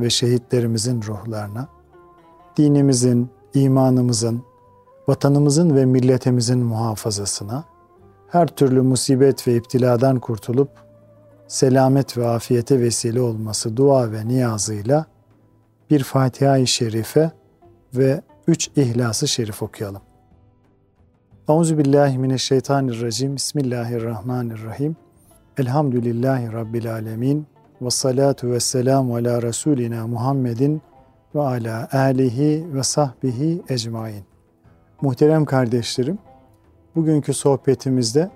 ve şehitlerimizin ruhlarına, dinimizin, imanımızın, vatanımızın ve milletimizin muhafazasına, her türlü musibet ve iptiladan kurtulup selamet ve afiyete vesile olması dua ve niyazıyla bir Fatiha-i Şerife ve üç İhlas-ı Şerif okuyalım. Euzu billahi mineşşeytanirracim. Bismillahirrahmanirrahim. Elhamdülillahi rabbil alamin. Ve salatu ve selamu ala Resulina Muhammedin ve ala alihi ve sahbihi ecmain. Muhterem kardeşlerim, bugünkü sohbetimizde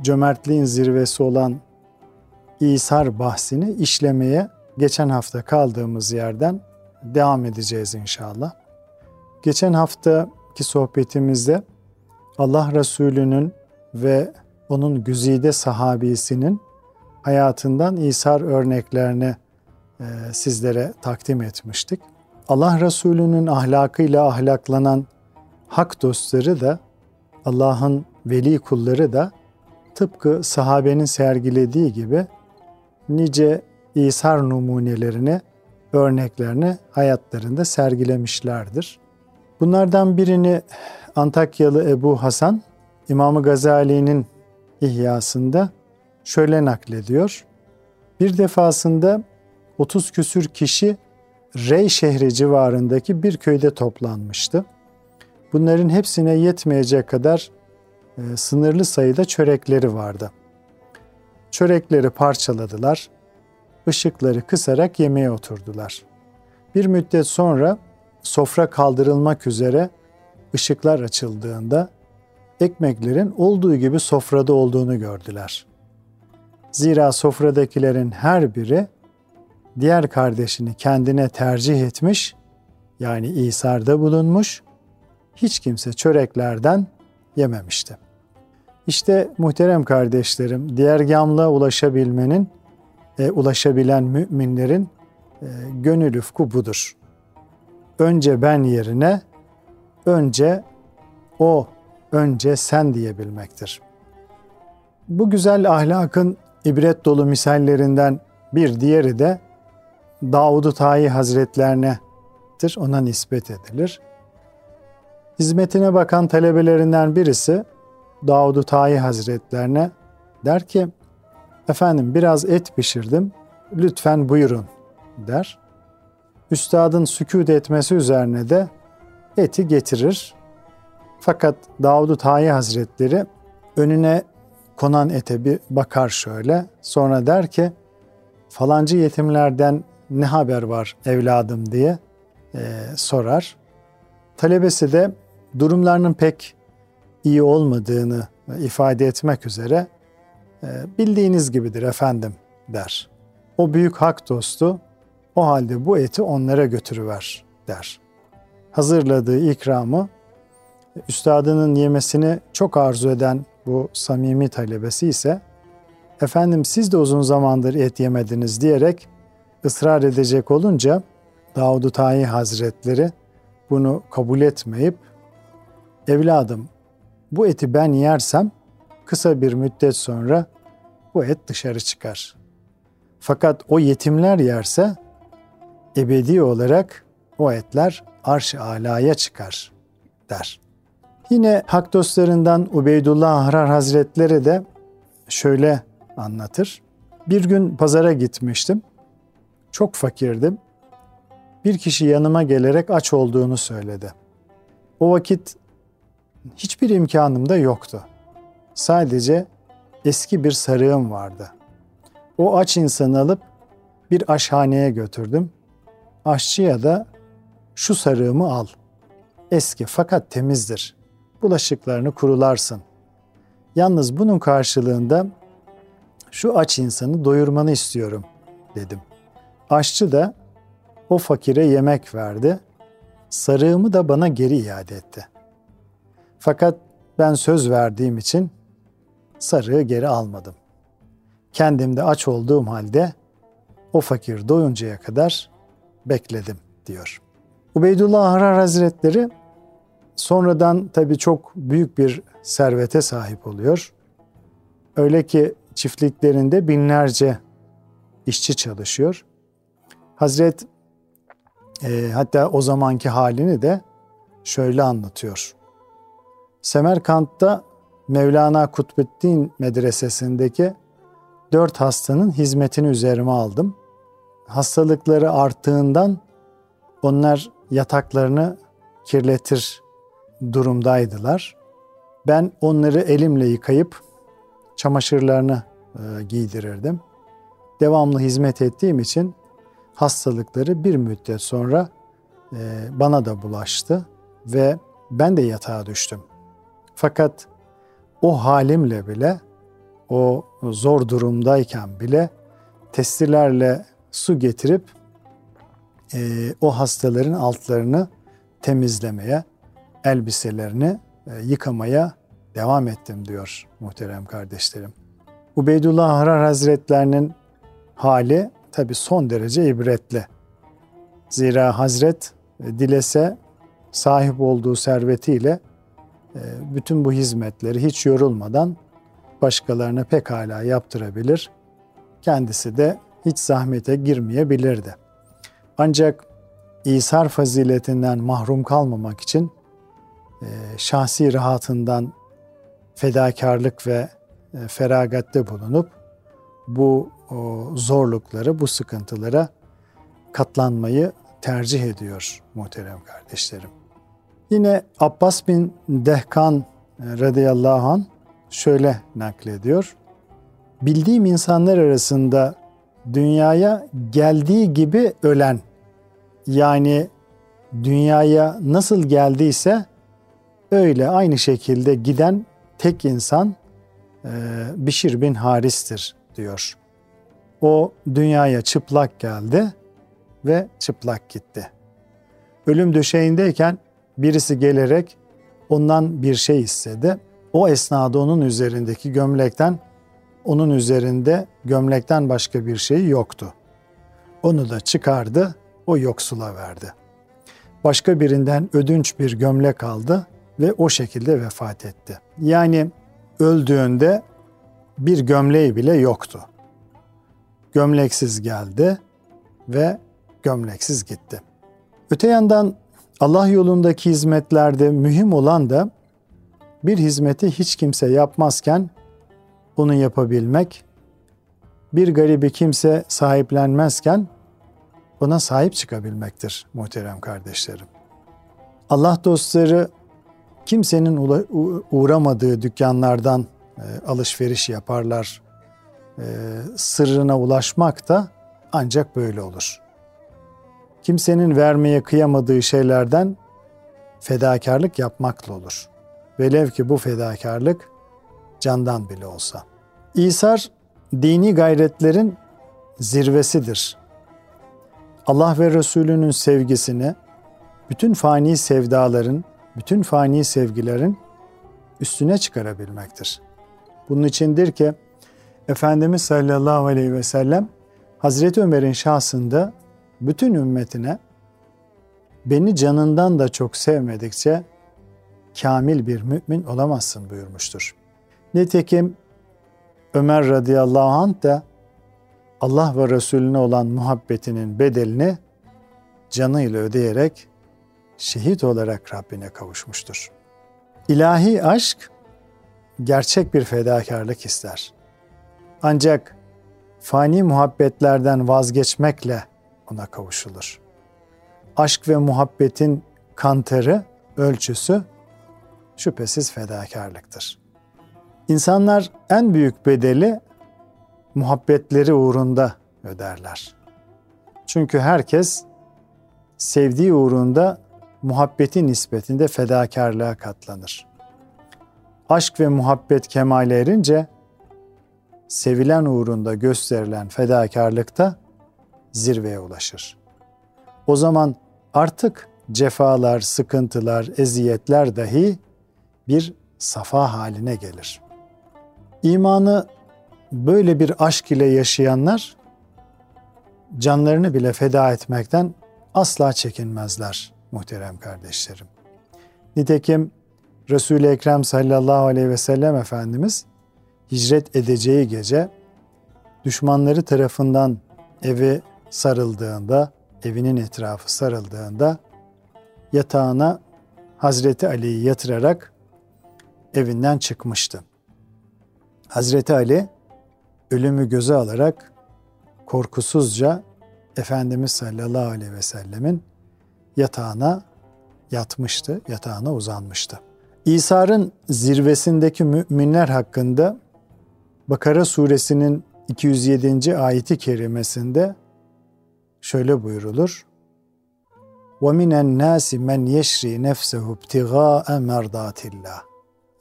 cömertliğin zirvesi olan İsar bahsini işlemeye geçen hafta kaldığımız yerden devam edeceğiz inşallah. Geçen haftaki sohbetimizde Allah Resulü'nün ve onun güzide sahabisinin hayatından İsar örneklerini e, sizlere takdim etmiştik. Allah Resulü'nün ahlakıyla ahlaklanan hak dostları da Allah'ın veli kulları da tıpkı sahabenin sergilediği gibi nice İsar numunelerini, örneklerini hayatlarında sergilemişlerdir. Bunlardan birini Antakyalı Ebu Hasan, İmam Gazali'nin İhyasında şöyle naklediyor. Bir defasında 30 küsür kişi Rey şehri civarındaki bir köyde toplanmıştı. Bunların hepsine yetmeyecek kadar e, sınırlı sayıda çörekleri vardı. Çörekleri parçaladılar, ışıkları kısarak yemeğe oturdular. Bir müddet sonra sofra kaldırılmak üzere ışıklar açıldığında ekmeklerin olduğu gibi sofrada olduğunu gördüler. Zira sofradakilerin her biri diğer kardeşini kendine tercih etmiş, yani İsa'da bulunmuş, hiç kimse çöreklerden yememişti. İşte muhterem kardeşlerim, diğer gamla ulaşabilmenin, e, ulaşabilen müminlerin e, gönül ufku budur. Önce ben yerine, önce o, önce sen diyebilmektir. Bu güzel ahlakın ibret dolu misallerinden bir diğeri de Davud-u Tayi Hazretlerine,'dir. Ona nispet edilir. Hizmetine bakan talebelerinden birisi Davud-u Tayi Hazretlerine der ki, efendim biraz et pişirdim, lütfen buyurun der. Üstadın sükut etmesi üzerine de eti getirir. Fakat Davud-u Tayi Hazretleri önüne konan ete bir bakar şöyle. Sonra der ki falancı yetimlerden ne haber var evladım diye e, sorar. Talebesi de durumlarının pek iyi olmadığını ifade etmek üzere e, bildiğiniz gibidir efendim der. O büyük hak dostu o halde bu eti onlara götürüver der. Hazırladığı ikramı üstadının yemesini çok arzu eden bu samimi talebesi ise efendim siz de uzun zamandır et yemediniz diyerek ısrar edecek olunca Davud-u Tayi Hazretleri bunu kabul etmeyip evladım bu eti ben yersem kısa bir müddet sonra bu et dışarı çıkar. Fakat o yetimler yerse ebedi olarak o etler arş-ı alaya çıkar der. Yine hak dostlarından Ubeydullah Ahrar Hazretleri de şöyle anlatır. Bir gün pazara gitmiştim. Çok fakirdim. Bir kişi yanıma gelerek aç olduğunu söyledi. O vakit hiçbir imkanım da yoktu. Sadece eski bir sarığım vardı. O aç insanı alıp bir aşhaneye götürdüm. Aşçıya da şu sarığımı al. Eski fakat temizdir. Bulaşıklarını kurularsın. Yalnız bunun karşılığında şu aç insanı doyurmanı istiyorum dedim. Aşçı da o fakire yemek verdi. Sarığımı da bana geri iade etti. Fakat ben söz verdiğim için sarığı geri almadım. Kendimde aç olduğum halde o fakir doyuncaya kadar bekledim diyor. Ubeydullah Harar Hazretleri sonradan tabii çok büyük bir servete sahip oluyor. Öyle ki çiftliklerinde binlerce işçi çalışıyor. Hazret e, hatta o zamanki halini de şöyle anlatıyor. Semerkant'ta Mevlana Kutbuddin Medresesi'ndeki dört hastanın hizmetini üzerime aldım. Hastalıkları arttığından onlar yataklarını kirletir durumdaydılar. Ben onları elimle yıkayıp çamaşırlarını e, giydirirdim. Devamlı hizmet ettiğim için hastalıkları bir müddet sonra e, bana da bulaştı ve ben de yatağa düştüm. Fakat o halimle bile, o zor durumdayken bile testilerle su getirip e, o hastaların altlarını temizlemeye, elbiselerini e, yıkamaya devam ettim diyor muhterem kardeşlerim. Ubeydullah Harar Hazretlerinin hali tabi son derece ibretli. Zira Hazret e, dilese sahip olduğu servetiyle e, bütün bu hizmetleri hiç yorulmadan başkalarına pekala yaptırabilir. Kendisi de hiç zahmete girmeyebilirdi. Ancak İsar faziletinden mahrum kalmamak için şahsi rahatından fedakarlık ve e, feragatte bulunup bu zorlukları, bu sıkıntılara katlanmayı tercih ediyor muhterem kardeşlerim. Yine Abbas bin Dehkan e, radıyallahu an şöyle naklediyor. Bildiğim insanlar arasında dünyaya geldiği gibi ölen yani dünyaya nasıl geldiyse öyle aynı şekilde giden tek insan e, Bişir bin Haris'tir diyor. O dünyaya çıplak geldi ve çıplak gitti. Ölüm döşeğindeyken birisi gelerek ondan bir şey istedi. O esnada onun üzerindeki gömlekten onun üzerinde gömlekten başka bir şey yoktu. Onu da çıkardı, o yoksula verdi. Başka birinden ödünç bir gömlek aldı ve o şekilde vefat etti. Yani öldüğünde bir gömleği bile yoktu. Gömleksiz geldi ve gömleksiz gitti. Öte yandan Allah yolundaki hizmetlerde mühim olan da bir hizmeti hiç kimse yapmazken onu yapabilmek, bir garibi kimse sahiplenmezken ona sahip çıkabilmektir muhterem kardeşlerim. Allah dostları kimsenin uğramadığı dükkanlardan e, alışveriş yaparlar. E, sırrına ulaşmak da ancak böyle olur. Kimsenin vermeye kıyamadığı şeylerden fedakarlık yapmakla olur. Velev ki bu fedakarlık candan bile olsa. İsar dini gayretlerin zirvesidir. Allah ve Resulünün sevgisini bütün fani sevdaların, bütün fani sevgilerin üstüne çıkarabilmektir. Bunun içindir ki Efendimiz sallallahu aleyhi ve sellem Hazreti Ömer'in şahsında bütün ümmetine beni canından da çok sevmedikçe kamil bir mümin olamazsın buyurmuştur. Nitekim Ömer radıyallahu anh da Allah ve Resulüne olan muhabbetinin bedelini canıyla ödeyerek şehit olarak Rabbine kavuşmuştur. İlahi aşk gerçek bir fedakarlık ister. Ancak fani muhabbetlerden vazgeçmekle ona kavuşulur. Aşk ve muhabbetin kantarı, ölçüsü şüphesiz fedakarlıktır. İnsanlar en büyük bedeli muhabbetleri uğrunda öderler. Çünkü herkes sevdiği uğrunda muhabbetin nispetinde fedakarlığa katlanır. Aşk ve muhabbet kemale erince sevilen uğrunda gösterilen fedakarlıkta zirveye ulaşır. o zaman artık cefalar, sıkıntılar, eziyetler dahi bir safa haline gelir. İmanı böyle bir aşk ile yaşayanlar canlarını bile feda etmekten asla çekinmezler muhterem kardeşlerim. Nitekim Resul-i Ekrem sallallahu aleyhi ve sellem Efendimiz hicret edeceği gece düşmanları tarafından evi sarıldığında, evinin etrafı sarıldığında yatağına Hazreti Ali'yi yatırarak evinden çıkmıştı. Hazreti Ali ölümü göze alarak korkusuzca Efendimiz sallallahu aleyhi ve sellemin yatağına yatmıştı, yatağına uzanmıştı. İsa'nın zirvesindeki müminler hakkında Bakara suresinin 207. ayeti kerimesinde şöyle buyurulur. وَمِنَ النَّاسِ مَنْ يَشْرِي نَفْسَهُ ابْتِغَاءَ مَرْضَاتِ اللّٰهِ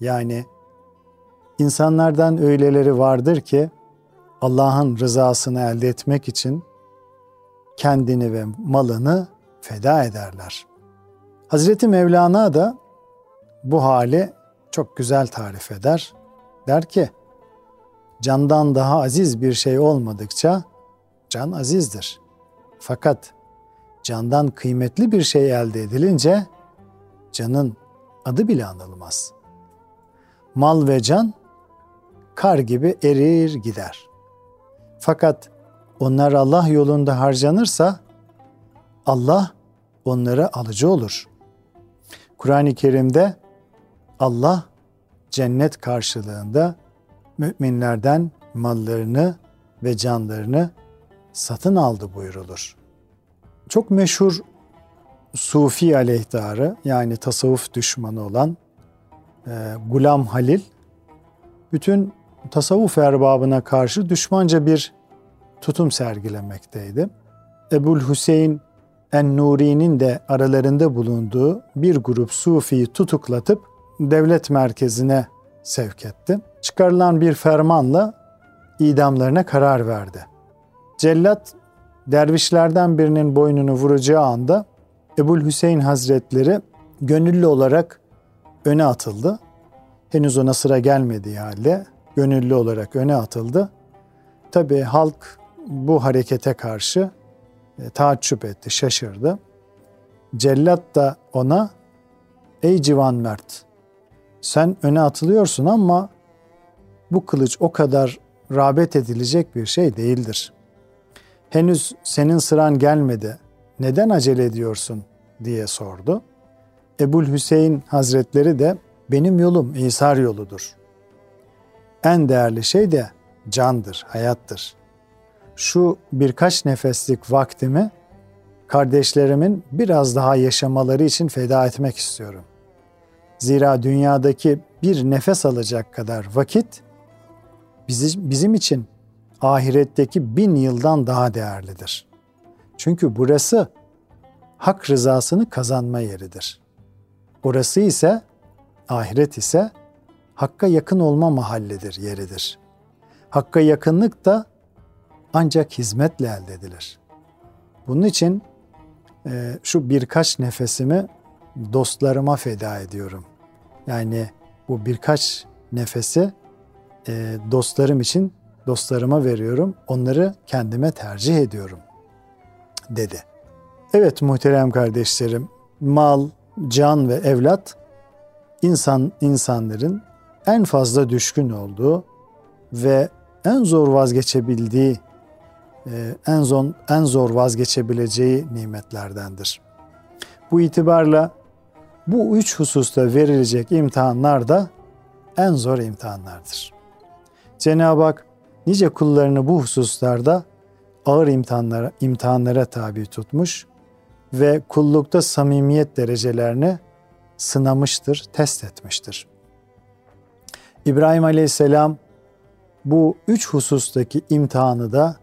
Yani insanlardan öyleleri vardır ki Allah'ın rızasını elde etmek için kendini ve malını feda ederler. Hazreti Mevlana da bu hali çok güzel tarif eder. Der ki, candan daha aziz bir şey olmadıkça can azizdir. Fakat candan kıymetli bir şey elde edilince canın adı bile anılmaz. Mal ve can kar gibi erir gider. Fakat onlar Allah yolunda harcanırsa Allah onlara alıcı olur. Kur'an-ı Kerim'de Allah cennet karşılığında müminlerden mallarını ve canlarını satın aldı buyurulur. Çok meşhur Sufi aleyhtarı yani tasavvuf düşmanı olan e, Gulam Halil bütün tasavvuf erbabına karşı düşmanca bir tutum sergilemekteydi. Ebul Hüseyin En-Nuri'nin de aralarında bulunduğu bir grup Sufi'yi tutuklatıp devlet merkezine sevk etti. Çıkarılan bir fermanla idamlarına karar verdi. Cellat dervişlerden birinin boynunu vuracağı anda Ebul Hüseyin Hazretleri gönüllü olarak öne atıldı. Henüz ona sıra gelmediği halde gönüllü olarak öne atıldı. Tabi halk bu harekete karşı taaccüp etti, şaşırdı. Cellat da ona ey civan mert sen öne atılıyorsun ama bu kılıç o kadar rağbet edilecek bir şey değildir. Henüz senin sıran gelmedi. Neden acele ediyorsun?" diye sordu. Ebul Hüseyin Hazretleri de benim yolum İsar yoludur. En değerli şey de candır, hayattır. Şu birkaç nefeslik vaktimi kardeşlerimin biraz daha yaşamaları için feda etmek istiyorum. Zira dünyadaki bir nefes alacak kadar vakit bizim için ahiretteki bin yıldan daha değerlidir. Çünkü burası hak rızasını kazanma yeridir. Orası ise ahiret ise hakka yakın olma mahalledir, yeridir. Hakka yakınlık da ancak hizmetle elde edilir. Bunun için e, şu birkaç nefesimi dostlarıma feda ediyorum. Yani bu birkaç nefesi e, dostlarım için dostlarıma veriyorum. Onları kendime tercih ediyorum dedi. Evet muhterem kardeşlerim, mal, can ve evlat insan insanların en fazla düşkün olduğu ve en zor vazgeçebildiği en zor en zor vazgeçebileceği nimetlerdendir. Bu itibarla bu üç hususta verilecek imtihanlar da en zor imtihanlardır. Cenab-ı Hak nice kullarını bu hususlarda ağır imtihanlara, imtihanlara tabi tutmuş ve kullukta samimiyet derecelerini sınamıştır, test etmiştir. İbrahim Aleyhisselam bu üç husustaki imtihanı da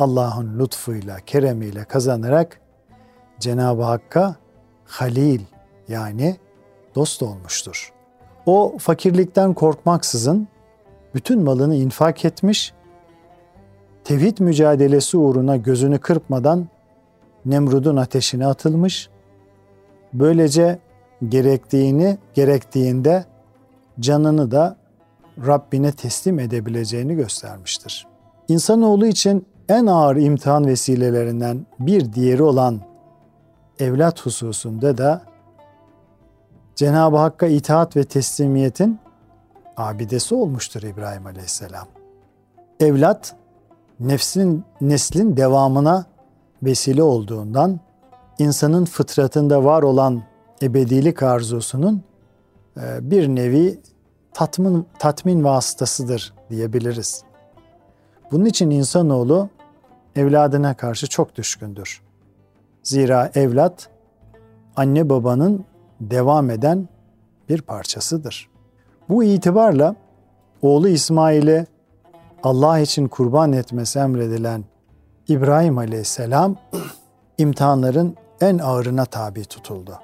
Allah'ın lütfuyla, keremiyle kazanarak Cenab-ı Hakk'a halil yani dost olmuştur. O fakirlikten korkmaksızın bütün malını infak etmiş, tevhid mücadelesi uğruna gözünü kırpmadan Nemrud'un ateşine atılmış. Böylece gerektiğini gerektiğinde canını da Rabbine teslim edebileceğini göstermiştir. İnsanoğlu için en ağır imtihan vesilelerinden bir diğeri olan evlat hususunda da Cenab-ı Hakk'a itaat ve teslimiyetin abidesi olmuştur İbrahim Aleyhisselam. Evlat nefsin neslin devamına vesile olduğundan insanın fıtratında var olan ebedilik arzusunun e, bir nevi tatmin tatmin vasıtasıdır diyebiliriz. Bunun için insanoğlu evladına karşı çok düşkündür. Zira evlat anne babanın devam eden bir parçasıdır. Bu itibarla oğlu İsmail'e Allah için kurban etmesi emredilen İbrahim Aleyhisselam imtihanların en ağırına tabi tutuldu.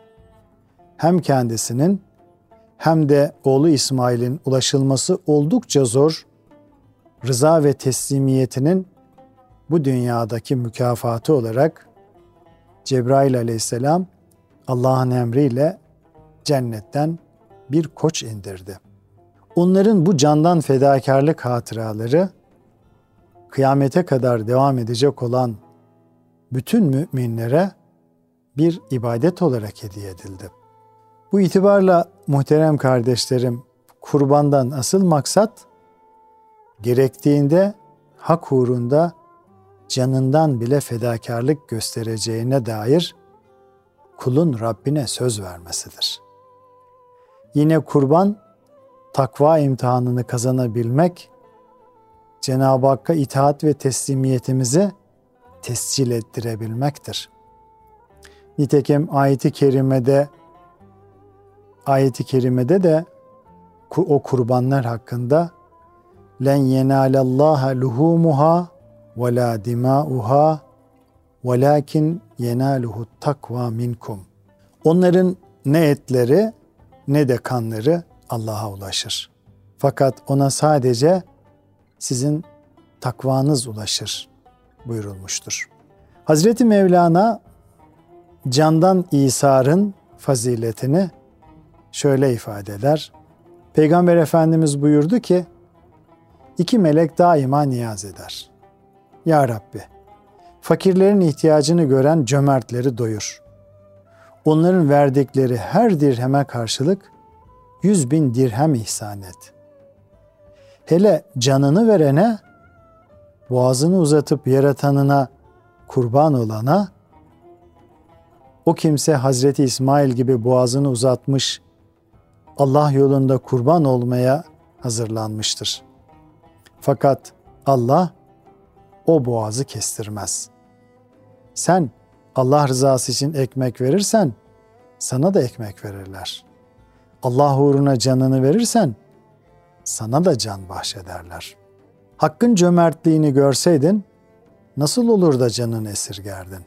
Hem kendisinin hem de oğlu İsmail'in ulaşılması oldukça zor, rıza ve teslimiyetinin bu dünyadaki mükafatı olarak Cebrail aleyhisselam Allah'ın emriyle cennetten bir koç indirdi. Onların bu candan fedakarlık hatıraları kıyamete kadar devam edecek olan bütün müminlere bir ibadet olarak hediye edildi. Bu itibarla muhterem kardeşlerim, kurbandan asıl maksat gerektiğinde hak uğrunda canından bile fedakarlık göstereceğine dair kulun Rabbine söz vermesidir. Yine kurban takva imtihanını kazanabilmek Cenab-ı Hakk'a itaat ve teslimiyetimizi tescil ettirebilmektir. Nitekim ayeti kerimede ayeti kerimede de o kurbanlar hakkında len yenalallaha luhumuha ve la dimauha velakin yenaluhu takva minkum. Onların ne etleri ne de kanları Allah'a ulaşır. Fakat ona sadece sizin takvanız ulaşır buyurulmuştur. Hazreti Mevlana candan İsa'nın faziletini şöyle ifade eder. Peygamber Efendimiz buyurdu ki, iki melek daima niyaz eder. Ya Rabbi, fakirlerin ihtiyacını gören cömertleri doyur. Onların verdikleri her dirheme karşılık yüz bin dirhem ihsan et. Hele canını verene, boğazını uzatıp yaratanına kurban olana, o kimse Hazreti İsmail gibi boğazını uzatmış, Allah yolunda kurban olmaya hazırlanmıştır. Fakat Allah o boğazı kestirmez. Sen Allah rızası için ekmek verirsen sana da ekmek verirler. Allah uğruna canını verirsen sana da can bahşederler. Hakkın cömertliğini görseydin nasıl olur da canını esirgerdin?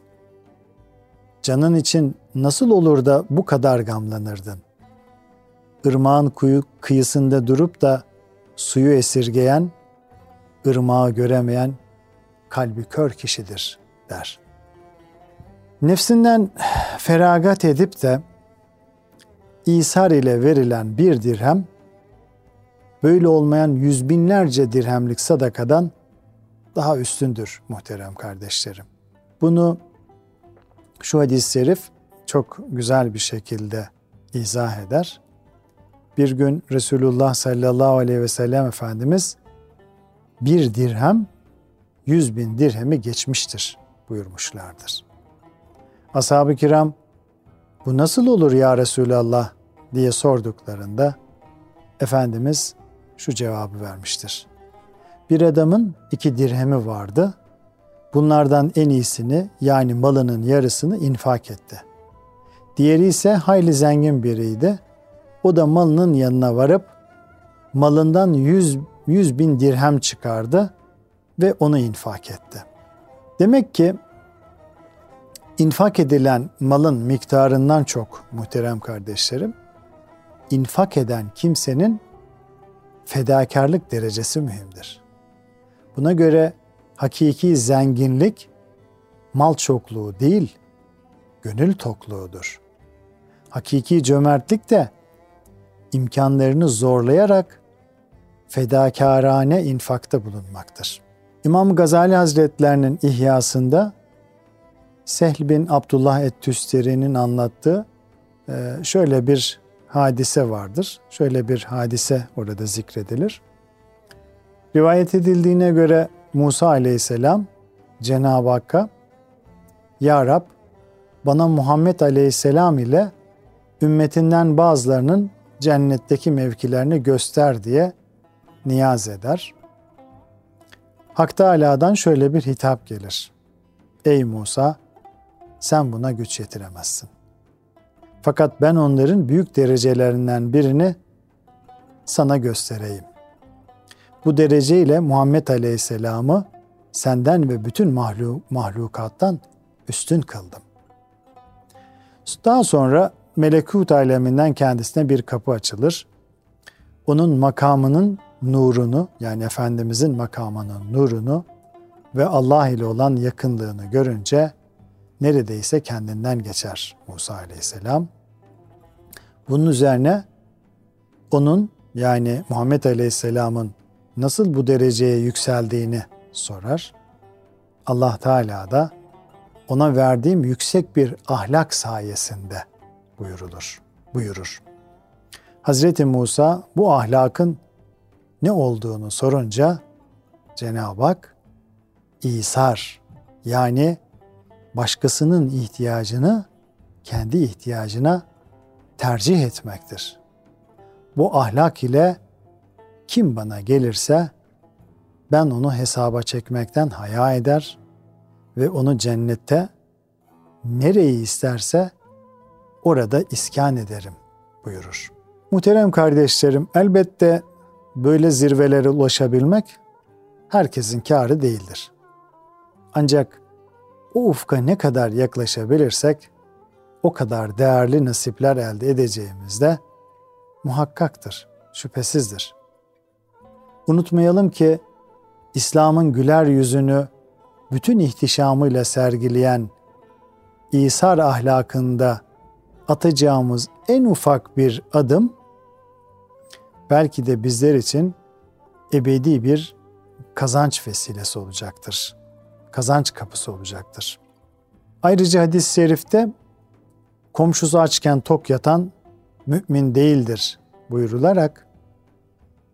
Canın için nasıl olur da bu kadar gamlanırdın? Irmağın kuyu kıyısında durup da suyu esirgeyen, ırmağı göremeyen kalbi kör kişidir der. Nefsinden feragat edip de İsar ile verilen bir dirhem, böyle olmayan yüz binlerce dirhemlik sadakadan daha üstündür muhterem kardeşlerim. Bunu şu hadis-i şerif çok güzel bir şekilde izah eder. Bir gün Resulullah sallallahu aleyhi ve sellem Efendimiz bir dirhem yüz bin dirhemi geçmiştir buyurmuşlardır. Ashab-ı kiram bu nasıl olur ya Resulallah diye sorduklarında Efendimiz şu cevabı vermiştir. Bir adamın iki dirhemi vardı. Bunlardan en iyisini yani malının yarısını infak etti. Diğeri ise hayli zengin biriydi. O da malının yanına varıp malından yüz, yüz bin dirhem çıkardı ve onu infak etti. Demek ki infak edilen malın miktarından çok muhterem kardeşlerim, infak eden kimsenin fedakarlık derecesi mühimdir. Buna göre hakiki zenginlik mal çokluğu değil, gönül tokluğudur. Hakiki cömertlik de imkanlarını zorlayarak fedakarane infakta bulunmaktır. İmam Gazali Hazretlerinin ihyasında Sehl bin Abdullah et-Tüsteri'nin anlattığı e, şöyle bir hadise vardır. Şöyle bir hadise orada zikredilir. Rivayet edildiğine göre Musa aleyhisselam Cenab-ı Hakk'a Ya Rab bana Muhammed aleyhisselam ile ümmetinden bazılarının cennetteki mevkilerini göster diye niyaz eder. Hak Teala'dan şöyle bir hitap gelir. Ey Musa sen buna güç yetiremezsin. Fakat ben onların büyük derecelerinden birini sana göstereyim. Bu dereceyle Muhammed Aleyhisselam'ı senden ve bütün mahluk, mahlukattan üstün kıldım. Daha sonra melekut aleminden kendisine bir kapı açılır. Onun makamının nurunu yani Efendimizin makamının nurunu ve Allah ile olan yakınlığını görünce neredeyse kendinden geçer Musa aleyhisselam. Bunun üzerine onun yani Muhammed aleyhisselamın nasıl bu dereceye yükseldiğini sorar. Allah Teala da ona verdiğim yüksek bir ahlak sayesinde buyurulur, buyurur. Hazreti Musa bu ahlakın ne olduğunu sorunca Cenab-ı Hak İsar yani başkasının ihtiyacını kendi ihtiyacına tercih etmektir. Bu ahlak ile kim bana gelirse ben onu hesaba çekmekten haya eder ve onu cennette nereyi isterse orada iskan ederim buyurur. Muhterem kardeşlerim elbette böyle zirvelere ulaşabilmek herkesin kârı değildir. Ancak o ufka ne kadar yaklaşabilirsek o kadar değerli nasipler elde edeceğimiz de muhakkaktır, şüphesizdir. Unutmayalım ki İslam'ın güler yüzünü bütün ihtişamıyla sergileyen İsar ahlakında atacağımız en ufak bir adım belki de bizler için ebedi bir kazanç vesilesi olacaktır. Kazanç kapısı olacaktır. Ayrıca hadis-i şerifte komşusu açken tok yatan mümin değildir buyurularak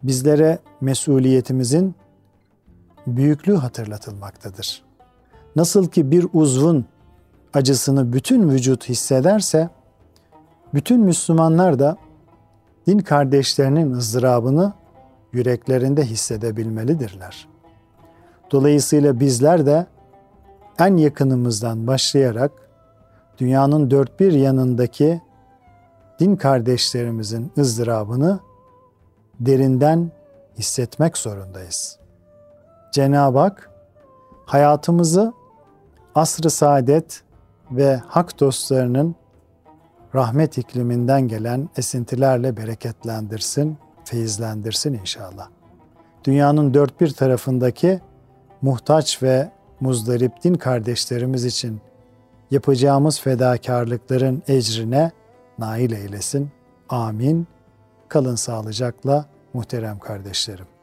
bizlere mesuliyetimizin büyüklüğü hatırlatılmaktadır. Nasıl ki bir uzvun acısını bütün vücut hissederse, bütün Müslümanlar da din kardeşlerinin ızdırabını yüreklerinde hissedebilmelidirler. Dolayısıyla bizler de en yakınımızdan başlayarak dünyanın dört bir yanındaki din kardeşlerimizin ızdırabını derinden hissetmek zorundayız. Cenab-ı Hak hayatımızı asr-ı saadet ve hak dostlarının rahmet ikliminden gelen esintilerle bereketlendirsin, feyizlendirsin inşallah. Dünyanın dört bir tarafındaki muhtaç ve muzdarip din kardeşlerimiz için yapacağımız fedakarlıkların ecrine nail eylesin. Amin. Kalın sağlıcakla muhterem kardeşlerim.